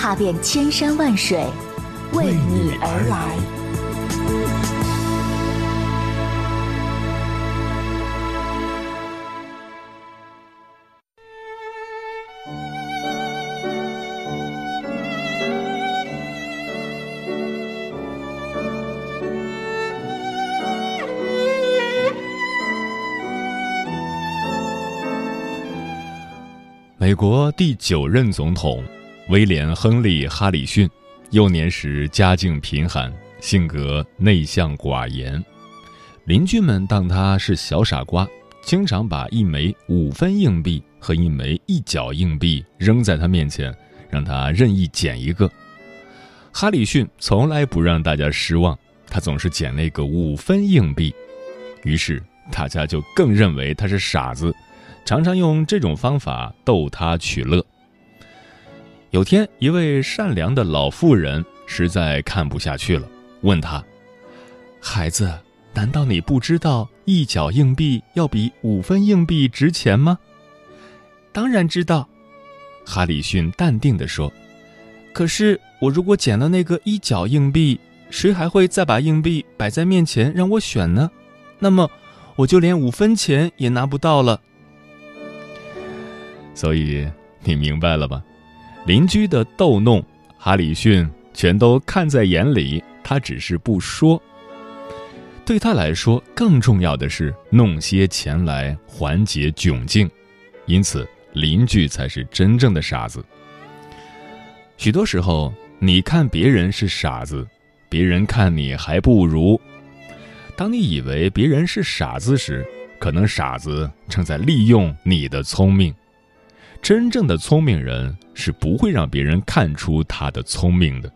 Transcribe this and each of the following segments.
踏遍千山万水，为你而来。美国第九任总统威廉·亨利·哈里逊，幼年时家境贫寒，性格内向寡言。邻居们当他是小傻瓜，经常把一枚五分硬币和一枚一角硬币扔在他面前，让他任意捡一个。哈里逊从来不让大家失望，他总是捡那个五分硬币，于是大家就更认为他是傻子。常常用这种方法逗他取乐。有天，一位善良的老妇人实在看不下去了，问他：“孩子，难道你不知道一角硬币要比五分硬币值钱吗？”“当然知道。”哈里逊淡定地说。“可是，我如果捡了那个一角硬币，谁还会再把硬币摆在面前让我选呢？那么，我就连五分钱也拿不到了。”所以你明白了吧？邻居的逗弄，哈里逊全都看在眼里，他只是不说。对他来说，更重要的是弄些钱来缓解窘境，因此邻居才是真正的傻子。许多时候，你看别人是傻子，别人看你还不如。当你以为别人是傻子时，可能傻子正在利用你的聪明。真正的聪明人是不会让别人看出他的聪明的。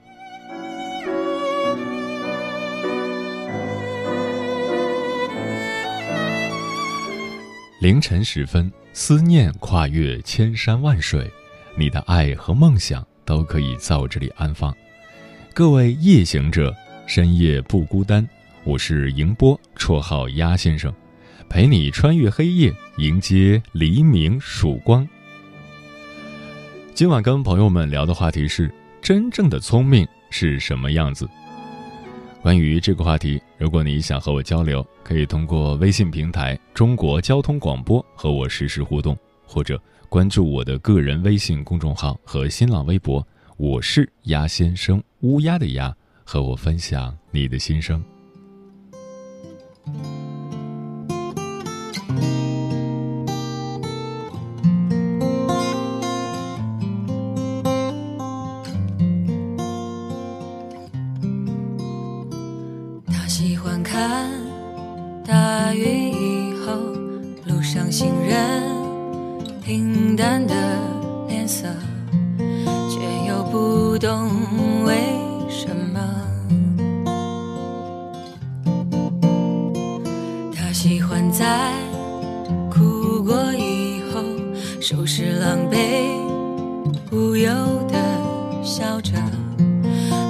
凌晨时分，思念跨越千山万水，你的爱和梦想都可以在我这里安放。各位夜行者，深夜不孤单。我是迎波，绰号鸭先生，陪你穿越黑夜，迎接黎明曙光。今晚跟朋友们聊的话题是：真正的聪明是什么样子？关于这个话题，如果你想和我交流，可以通过微信平台“中国交通广播”和我实时互动，或者关注我的个人微信公众号和新浪微博“我是鸭先生”（乌鸦的鸭），和我分享你的心声。的脸色却又不懂为什么。他喜欢在哭过以后收拾狼狈无忧的笑着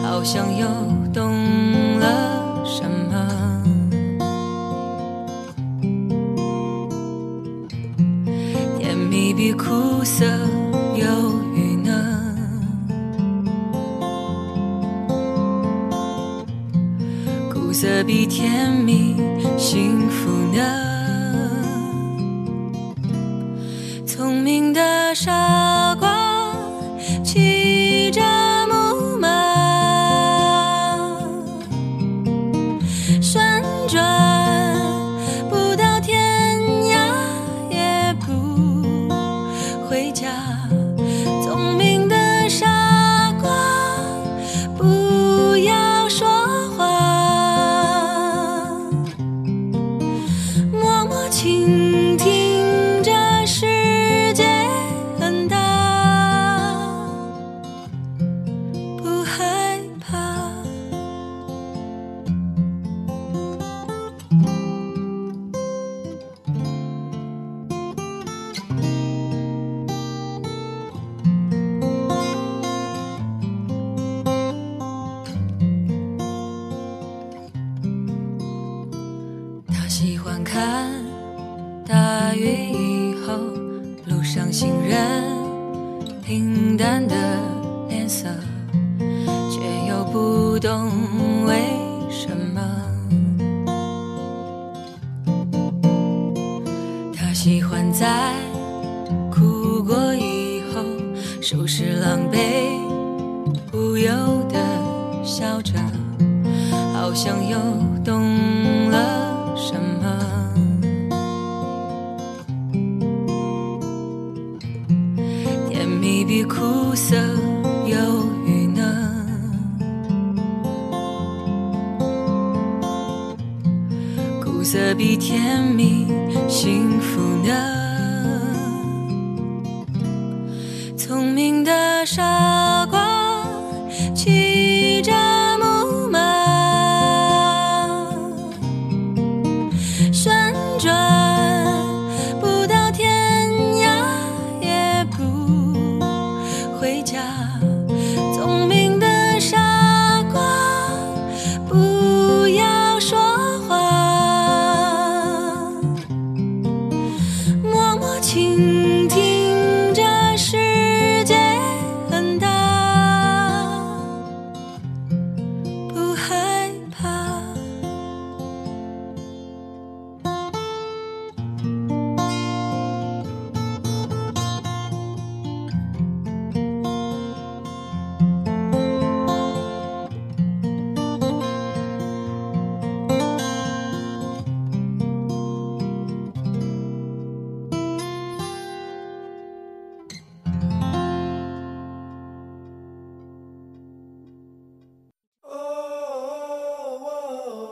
好像有幸想要聪明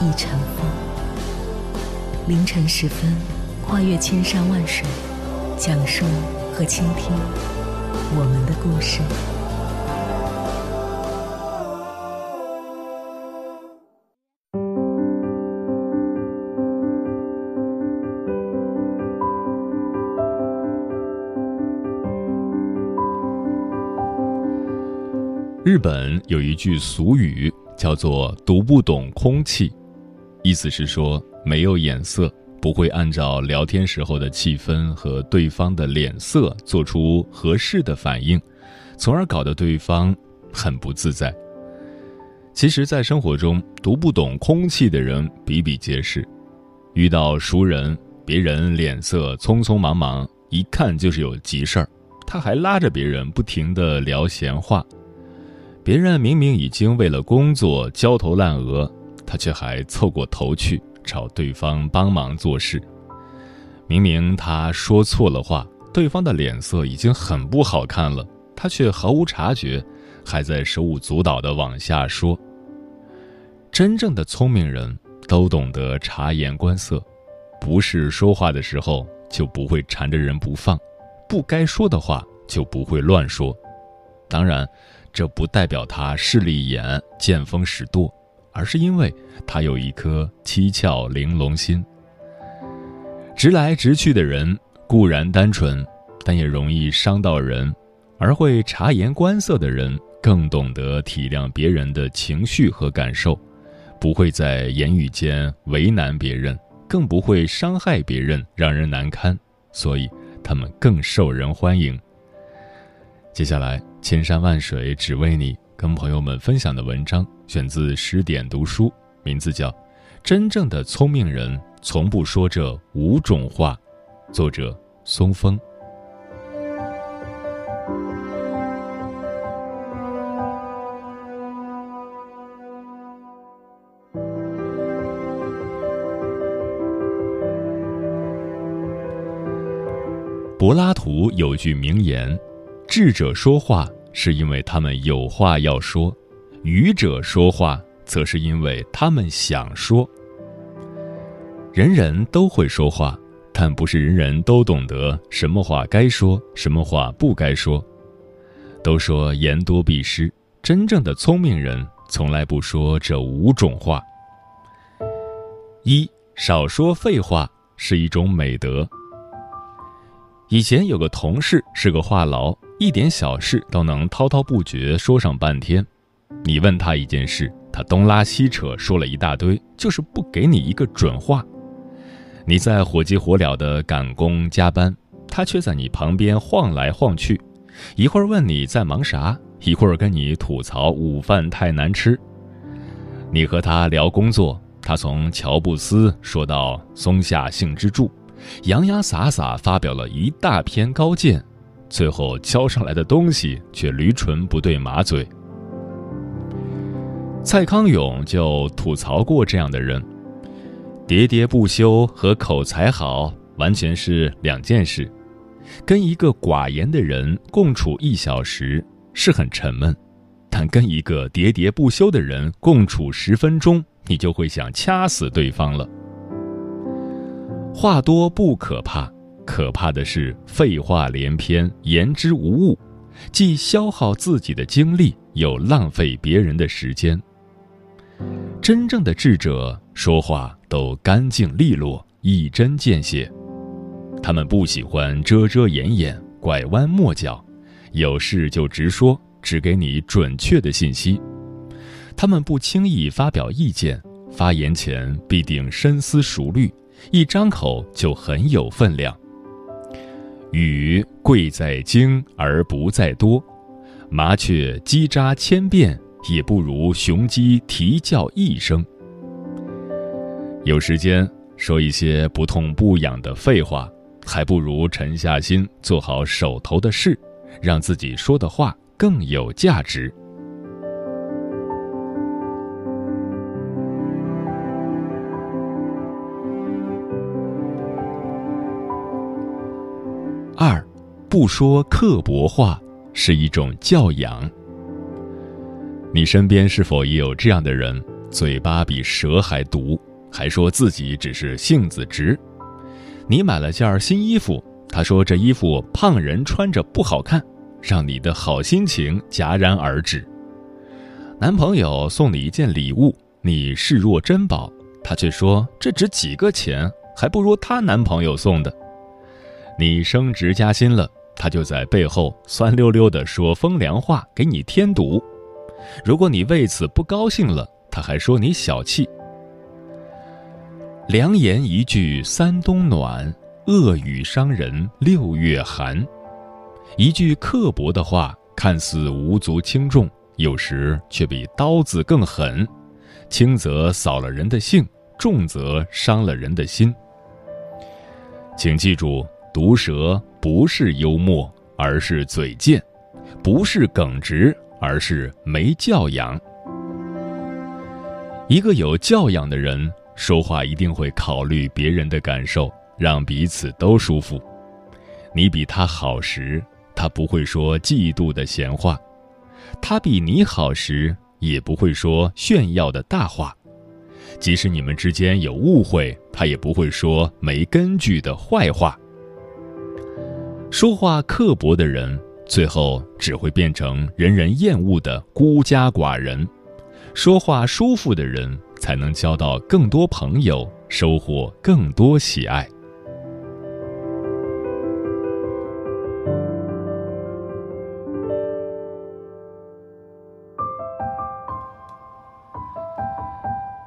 一尘风。凌晨时分，跨越千山万水，讲述和倾听我们的故事。日本有一句俗语叫做“读不懂空气”，意思是说没有眼色，不会按照聊天时候的气氛和对方的脸色做出合适的反应，从而搞得对方很不自在。其实，在生活中，读不懂空气的人比比皆是。遇到熟人，别人脸色匆匆忙忙，一看就是有急事儿，他还拉着别人不停地聊闲话。别人明明已经为了工作焦头烂额，他却还凑过头去找对方帮忙做事。明明他说错了话，对方的脸色已经很不好看了，他却毫无察觉，还在手舞足蹈地往下说。真正的聪明人都懂得察言观色，不是说话的时候就不会缠着人不放，不该说的话就不会乱说。当然。这不代表他势利眼、见风使舵，而是因为他有一颗七窍玲珑心。直来直去的人固然单纯，但也容易伤到人；而会察言观色的人更懂得体谅别人的情绪和感受，不会在言语间为难别人，更不会伤害别人，让人难堪。所以，他们更受人欢迎。接下来。千山万水只为你，跟朋友们分享的文章选自十点读书，名字叫《真正的聪明人从不说这五种话》，作者松风。柏拉图有句名言：“智者说话。”是因为他们有话要说，愚者说话则是因为他们想说。人人都会说话，但不是人人都懂得什么话该说，什么话不该说。都说言多必失，真正的聪明人从来不说这五种话。一少说废话是一种美德。以前有个同事是个话痨，一点小事都能滔滔不绝说上半天。你问他一件事，他东拉西扯说了一大堆，就是不给你一个准话。你在火急火燎的赶工加班，他却在你旁边晃来晃去，一会儿问你在忙啥，一会儿跟你吐槽午饭太难吃。你和他聊工作，他从乔布斯说到松下幸之助，洋洋洒洒发表了一大篇高见，最后交上来的东西却驴唇不对马嘴。蔡康永就吐槽过这样的人：喋喋不休和口才好完全是两件事。跟一个寡言的人共处一小时是很沉闷，但跟一个喋喋不休的人共处十分钟，你就会想掐死对方了。话多不可怕，可怕的是废话连篇、言之无物，既消耗自己的精力，又浪费别人的时间。真正的智者说话都干净利落、一针见血，他们不喜欢遮遮掩掩、拐弯抹角，有事就直说，只给你准确的信息。他们不轻易发表意见，发言前必定深思熟虑，一张口就很有分量。雨贵在精而不在多，麻雀叽喳千遍。也不如雄鸡啼叫一声。有时间说一些不痛不痒的废话，还不如沉下心做好手头的事，让自己说的话更有价值。不说刻薄话是一种教养。你身边是否也有这样的人？嘴巴比蛇还毒，还说自己只是性子直。你买了件新衣服，他说这衣服胖人穿着不好看，让你的好心情戛然而止。男朋友送你一件礼物，你视若珍宝，他却说这值几个钱，还不如她男朋友送的。你升职加薪了，他就在背后酸溜溜地说风凉话，给你添堵。如果你为此不高兴了，他还说你小气。良言一句三冬暖，恶语伤人六月寒。一句刻薄的话，看似无足轻重，有时却比刀子更狠，轻则扫了人的兴，重则伤了人的心。请记住，毒舌不是幽默，而是嘴贱；不是耿直。而是没教养。一个有教养的人说话一定会考虑别人的感受，让彼此都舒服。你比他好时，他不会说嫉妒的闲话；他比你好时，也不会说炫耀的大话。即使你们之间有误会，他也不会说没根据的坏话。说话刻薄的人。最后只会变成人人厌恶的孤家寡人，说话舒服的人才能交到更多朋友，收获更多喜爱。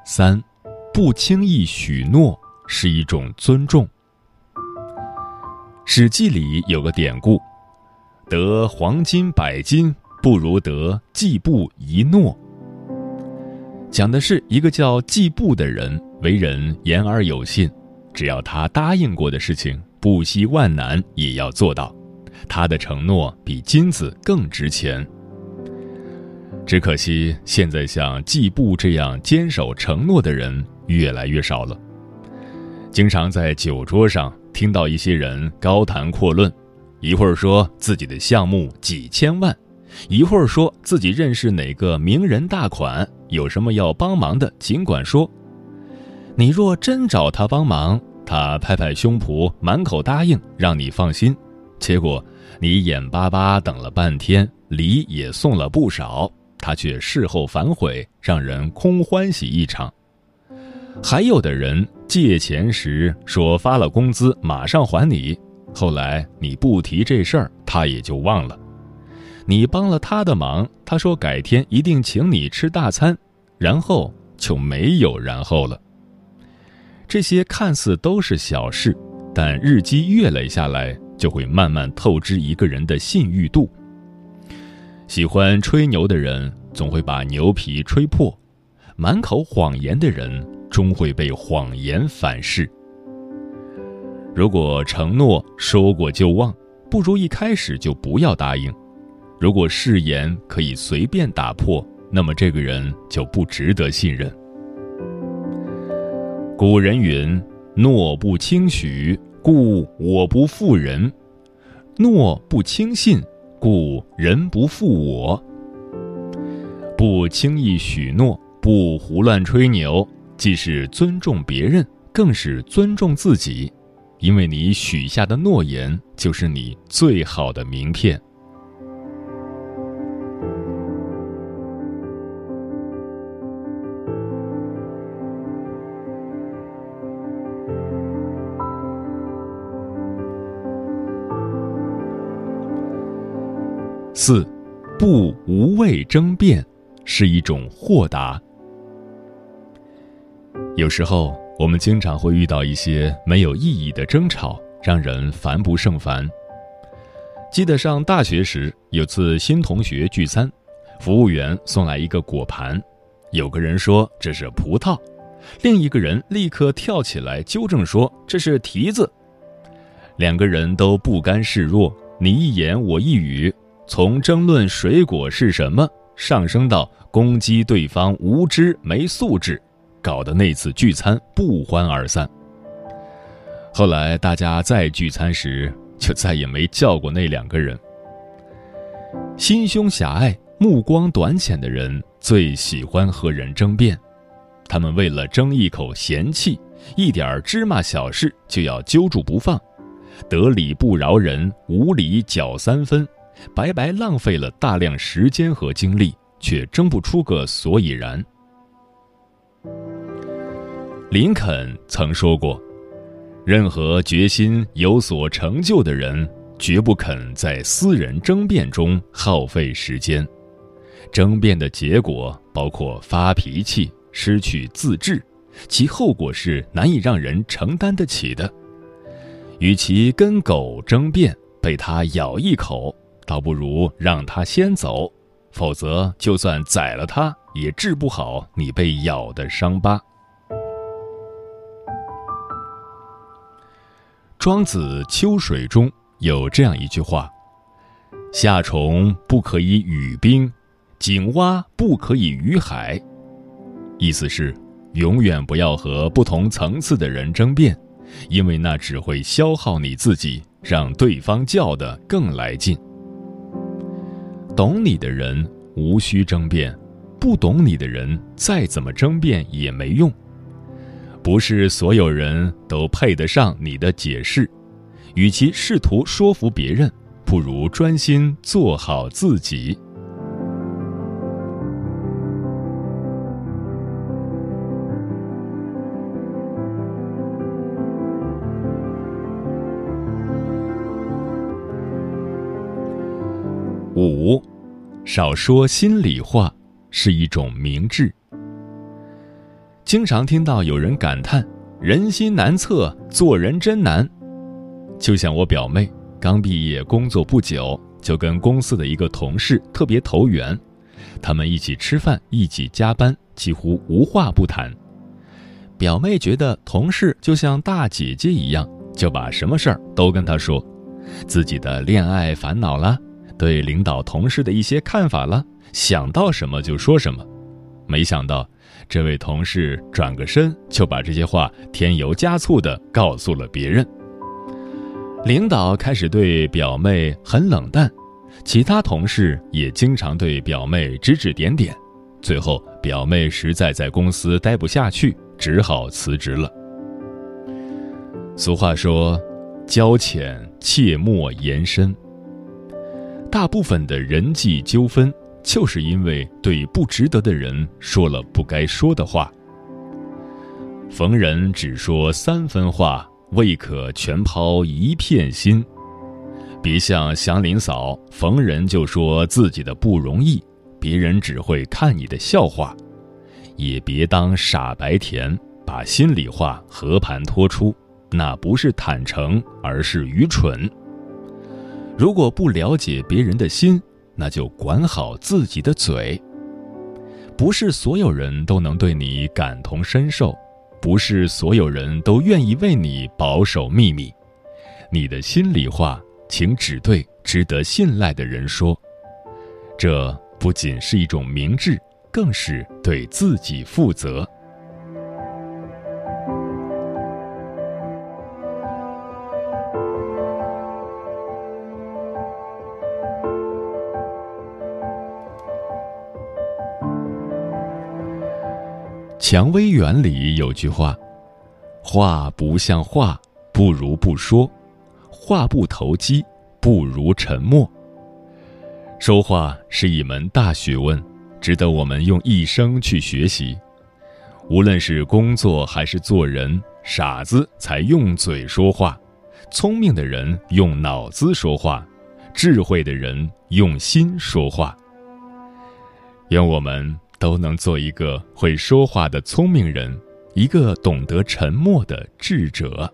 三，不轻易许诺是一种尊重。《史记》里有个典故。得黄金百斤，不如得季布一诺。讲的是一个叫季布的人，为人言而有信，只要他答应过的事情，不惜万难也要做到。他的承诺比金子更值钱。只可惜现在像季布这样坚守承诺的人越来越少了。经常在酒桌上听到一些人高谈阔论。一会儿说自己的项目几千万，一会儿说自己认识哪个名人大款，有什么要帮忙的尽管说。你若真找他帮忙，他拍拍胸脯，满口答应让你放心，结果你眼巴巴等了半天，礼也送了不少，他却事后反悔，让人空欢喜一场。还有的人借钱时说发了工资马上还你，后来你不提这事儿，他也就忘了。你帮了他的忙，他说改天一定请你吃大餐，然后就没有然后了。这些看似都是小事，但日积月累下来，就会慢慢透支一个人的信誉度。喜欢吹牛的人，总会把牛皮吹破；满口谎言的人，终会被谎言反噬。如果承诺说过就忘，不如一开始就不要答应。如果誓言可以随便打破，那么这个人就不值得信任。古人云：“诺不轻许，故我不负人；诺不轻信，故人不负我。”不轻易许诺，不胡乱吹牛，既是尊重别人，更是尊重自己，因为你许下的诺言就是你最好的名片。四，不无谓争辩是一种豁达。有时候，我们经常会遇到一些没有意义的争吵，让人烦不胜烦。记得上大学时，有次新同学聚餐，服务员送来一个果盘，有个人说这是葡萄，另一个人立刻跳起来纠正说这是提子。两个人都不甘示弱，你一言我一语。从争论水果是什么上升到攻击对方无知没素质，搞得那次聚餐不欢而散。后来大家再聚餐时，就再也没叫过那两个人。心胸狭隘、目光短浅的人最喜欢和人争辩，他们为了争一口闲气，一点芝麻小事就要揪住不放，得理不饶人，无理搅三分。白白浪费了大量时间和精力，却争不出个所以然。林肯曾说过：“任何决心有所成就的人，绝不肯在私人争辩中耗费时间。争辩的结果包括发脾气、失去自制，其后果是难以让人承担得起的。与其跟狗争辩，被它咬一口。”倒不如让它先走，否则就算宰了它，也治不好你被咬的伤疤。庄子《秋水》中有这样一句话：“夏虫不可以语冰，井蛙不可以语海。”意思是，永远不要和不同层次的人争辩，因为那只会消耗你自己，让对方叫的更来劲。懂你的人无需争辩，不懂你的人再怎么争辩也没用。不是所有人都配得上你的解释，与其试图说服别人，不如专心做好自己。五，少说心里话是一种明智。经常听到有人感叹“人心难测，做人真难”。就像我表妹刚毕业工作不久，就跟公司的一个同事特别投缘，他们一起吃饭，一起加班，几乎无话不谈。表妹觉得同事就像大姐姐一样，就把什么事儿都跟她说，自己的恋爱烦恼啦。对领导、同事的一些看法了，想到什么就说什么。没想到，这位同事转个身就把这些话添油加醋的告诉了别人。领导开始对表妹很冷淡，其他同事也经常对表妹指指点点。最后，表妹实在在公司待不下去，只好辞职了。俗话说：“交浅切莫言深。”大部分的人际纠纷，就是因为对不值得的人说了不该说的话。逢人只说三分话，未可全抛一片心。别像祥林嫂，逢人就说自己的不容易，别人只会看你的笑话；也别当傻白甜，把心里话和盘托出，那不是坦诚，而是愚蠢。如果不了解别人的心，那就管好自己的嘴。不是所有人都能对你感同身受。不是所有人都愿意为你保守秘密，你的心里话，请只对值得信赖的人说。这不仅是一种明智，更是对自己负责。蔷薇园里有句话：“话不像话，不如不说；话不投机，不如沉默。”说话是一门大学问，值得我们用一生去学习。无论是工作还是做人，傻子才用嘴说话，聪明的人用脑子说话，智慧的人用心说话。愿我们。都能做一个会说话的聪明人，一个懂得沉默的智者。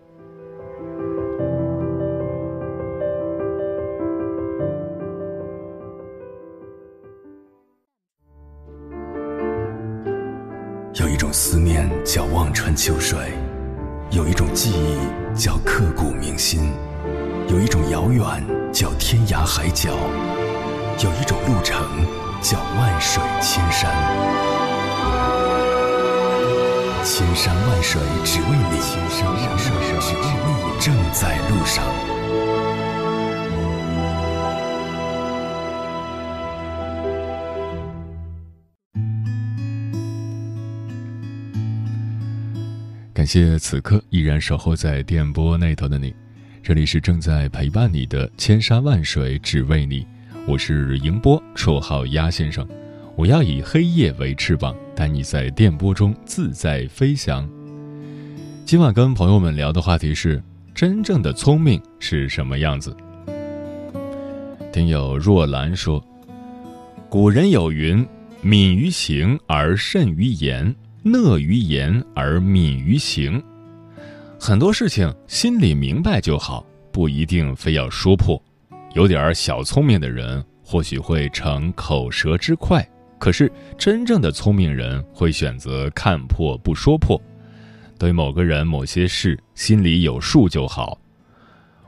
有一种思念叫望穿秋水，有一种记忆叫刻骨铭心，有一种遥远叫天涯海角，有一种路程。叫万水千山，千山万水只为你，千山万水只为你，正在路上。感谢此刻依然守候在电波那头的你，这里是正在陪伴你的千山万水只为你。我是迎波，绰号鸭先生。我要以黑夜为翅膀，带你在电波中自在飞翔。今晚跟朋友们聊的话题是：真正的聪明是什么样子？听友若兰说，古人有云：“敏于行而慎于言，讷于言而敏于行。”很多事情心里明白就好，不一定非要说破。有点小聪明的人或许会逞口舌之快，可是真正的聪明人会选择看破不说破，对某个人某些事心里有数就好。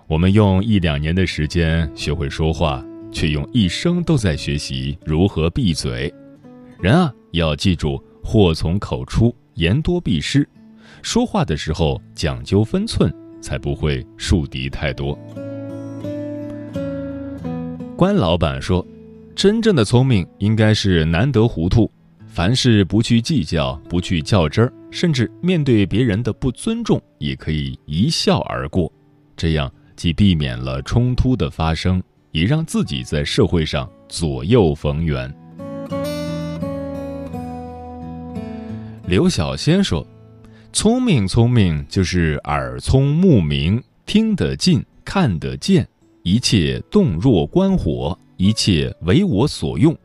我们用一两年的时间学会说话，却用一生都在学习如何闭嘴。人啊，要记住“祸从口出，言多必失”，说话的时候讲究分寸，才不会树敌太多。关老板说：“真正的聪明应该是难得糊涂，凡事不去计较，不去较真儿，甚至面对别人的不尊重，也可以一笑而过。这样既避免了冲突的发生，也让自己在社会上左右逢源。”刘小仙说：“聪明，聪明就是耳聪目明，听得进，看得见。”一切动若观火，一切为我所用，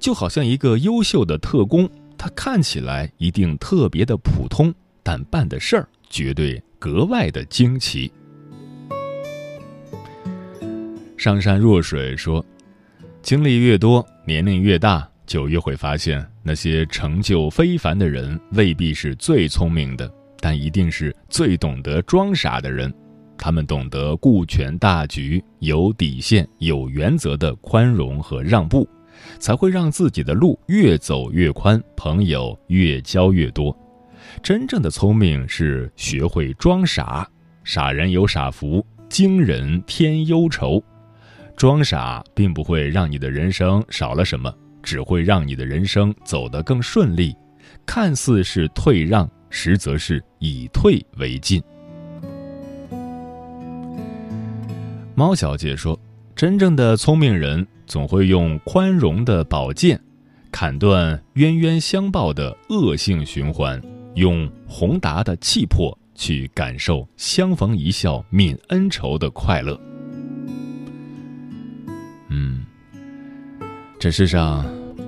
就好像一个优秀的特工，他看起来一定特别的普通，但办的事儿绝对格外的惊奇。上善若水说：“经历越多，年龄越大，就越会发现，那些成就非凡的人未必是最聪明的，但一定是最懂得装傻的人。”他们懂得顾全大局、有底线、有原则的宽容和让步，才会让自己的路越走越宽，朋友越交越多。真正的聪明是学会装傻，傻人有傻福，惊人添忧愁。装傻并不会让你的人生少了什么，只会让你的人生走得更顺利。看似是退让，实则是以退为进。猫小姐说：“真正的聪明人总会用宽容的宝剑，砍断冤冤相报的恶性循环，用宏达的气魄去感受相逢一笑泯恩仇的快乐。”嗯，这世上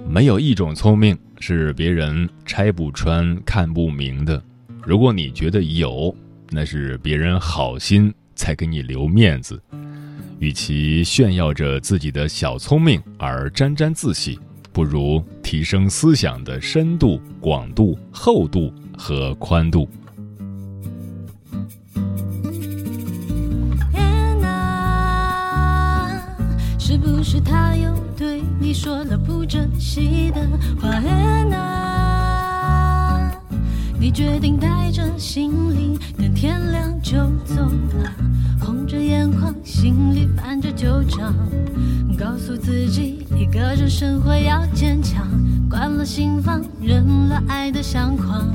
没有一种聪明是别人拆不穿、看不明的。如果你觉得有，那是别人好心才给你留面子。与其炫耀着自己的小聪明而沾沾自喜，不如提升思想的深度、广度、厚度和宽度。安娜，是不是他又对你说了不珍惜的话？安娜，你决定带着行李，等天亮就走了。红着眼眶，心里泛着旧账，告诉自己一个人生活要坚强。关了心房，扔了爱的相框，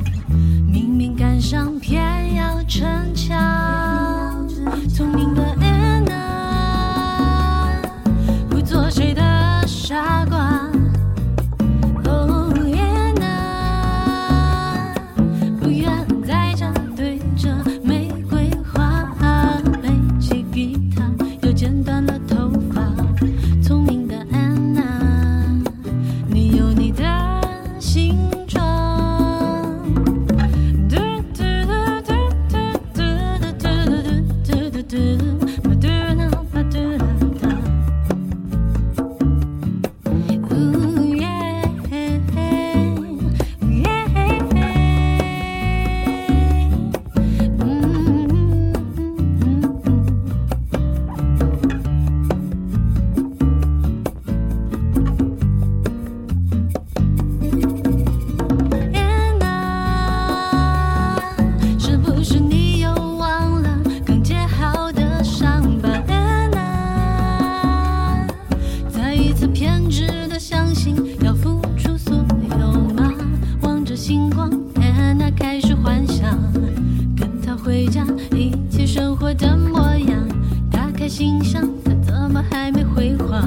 明明感伤，偏要逞强。聪明的心想，他怎么还没回话？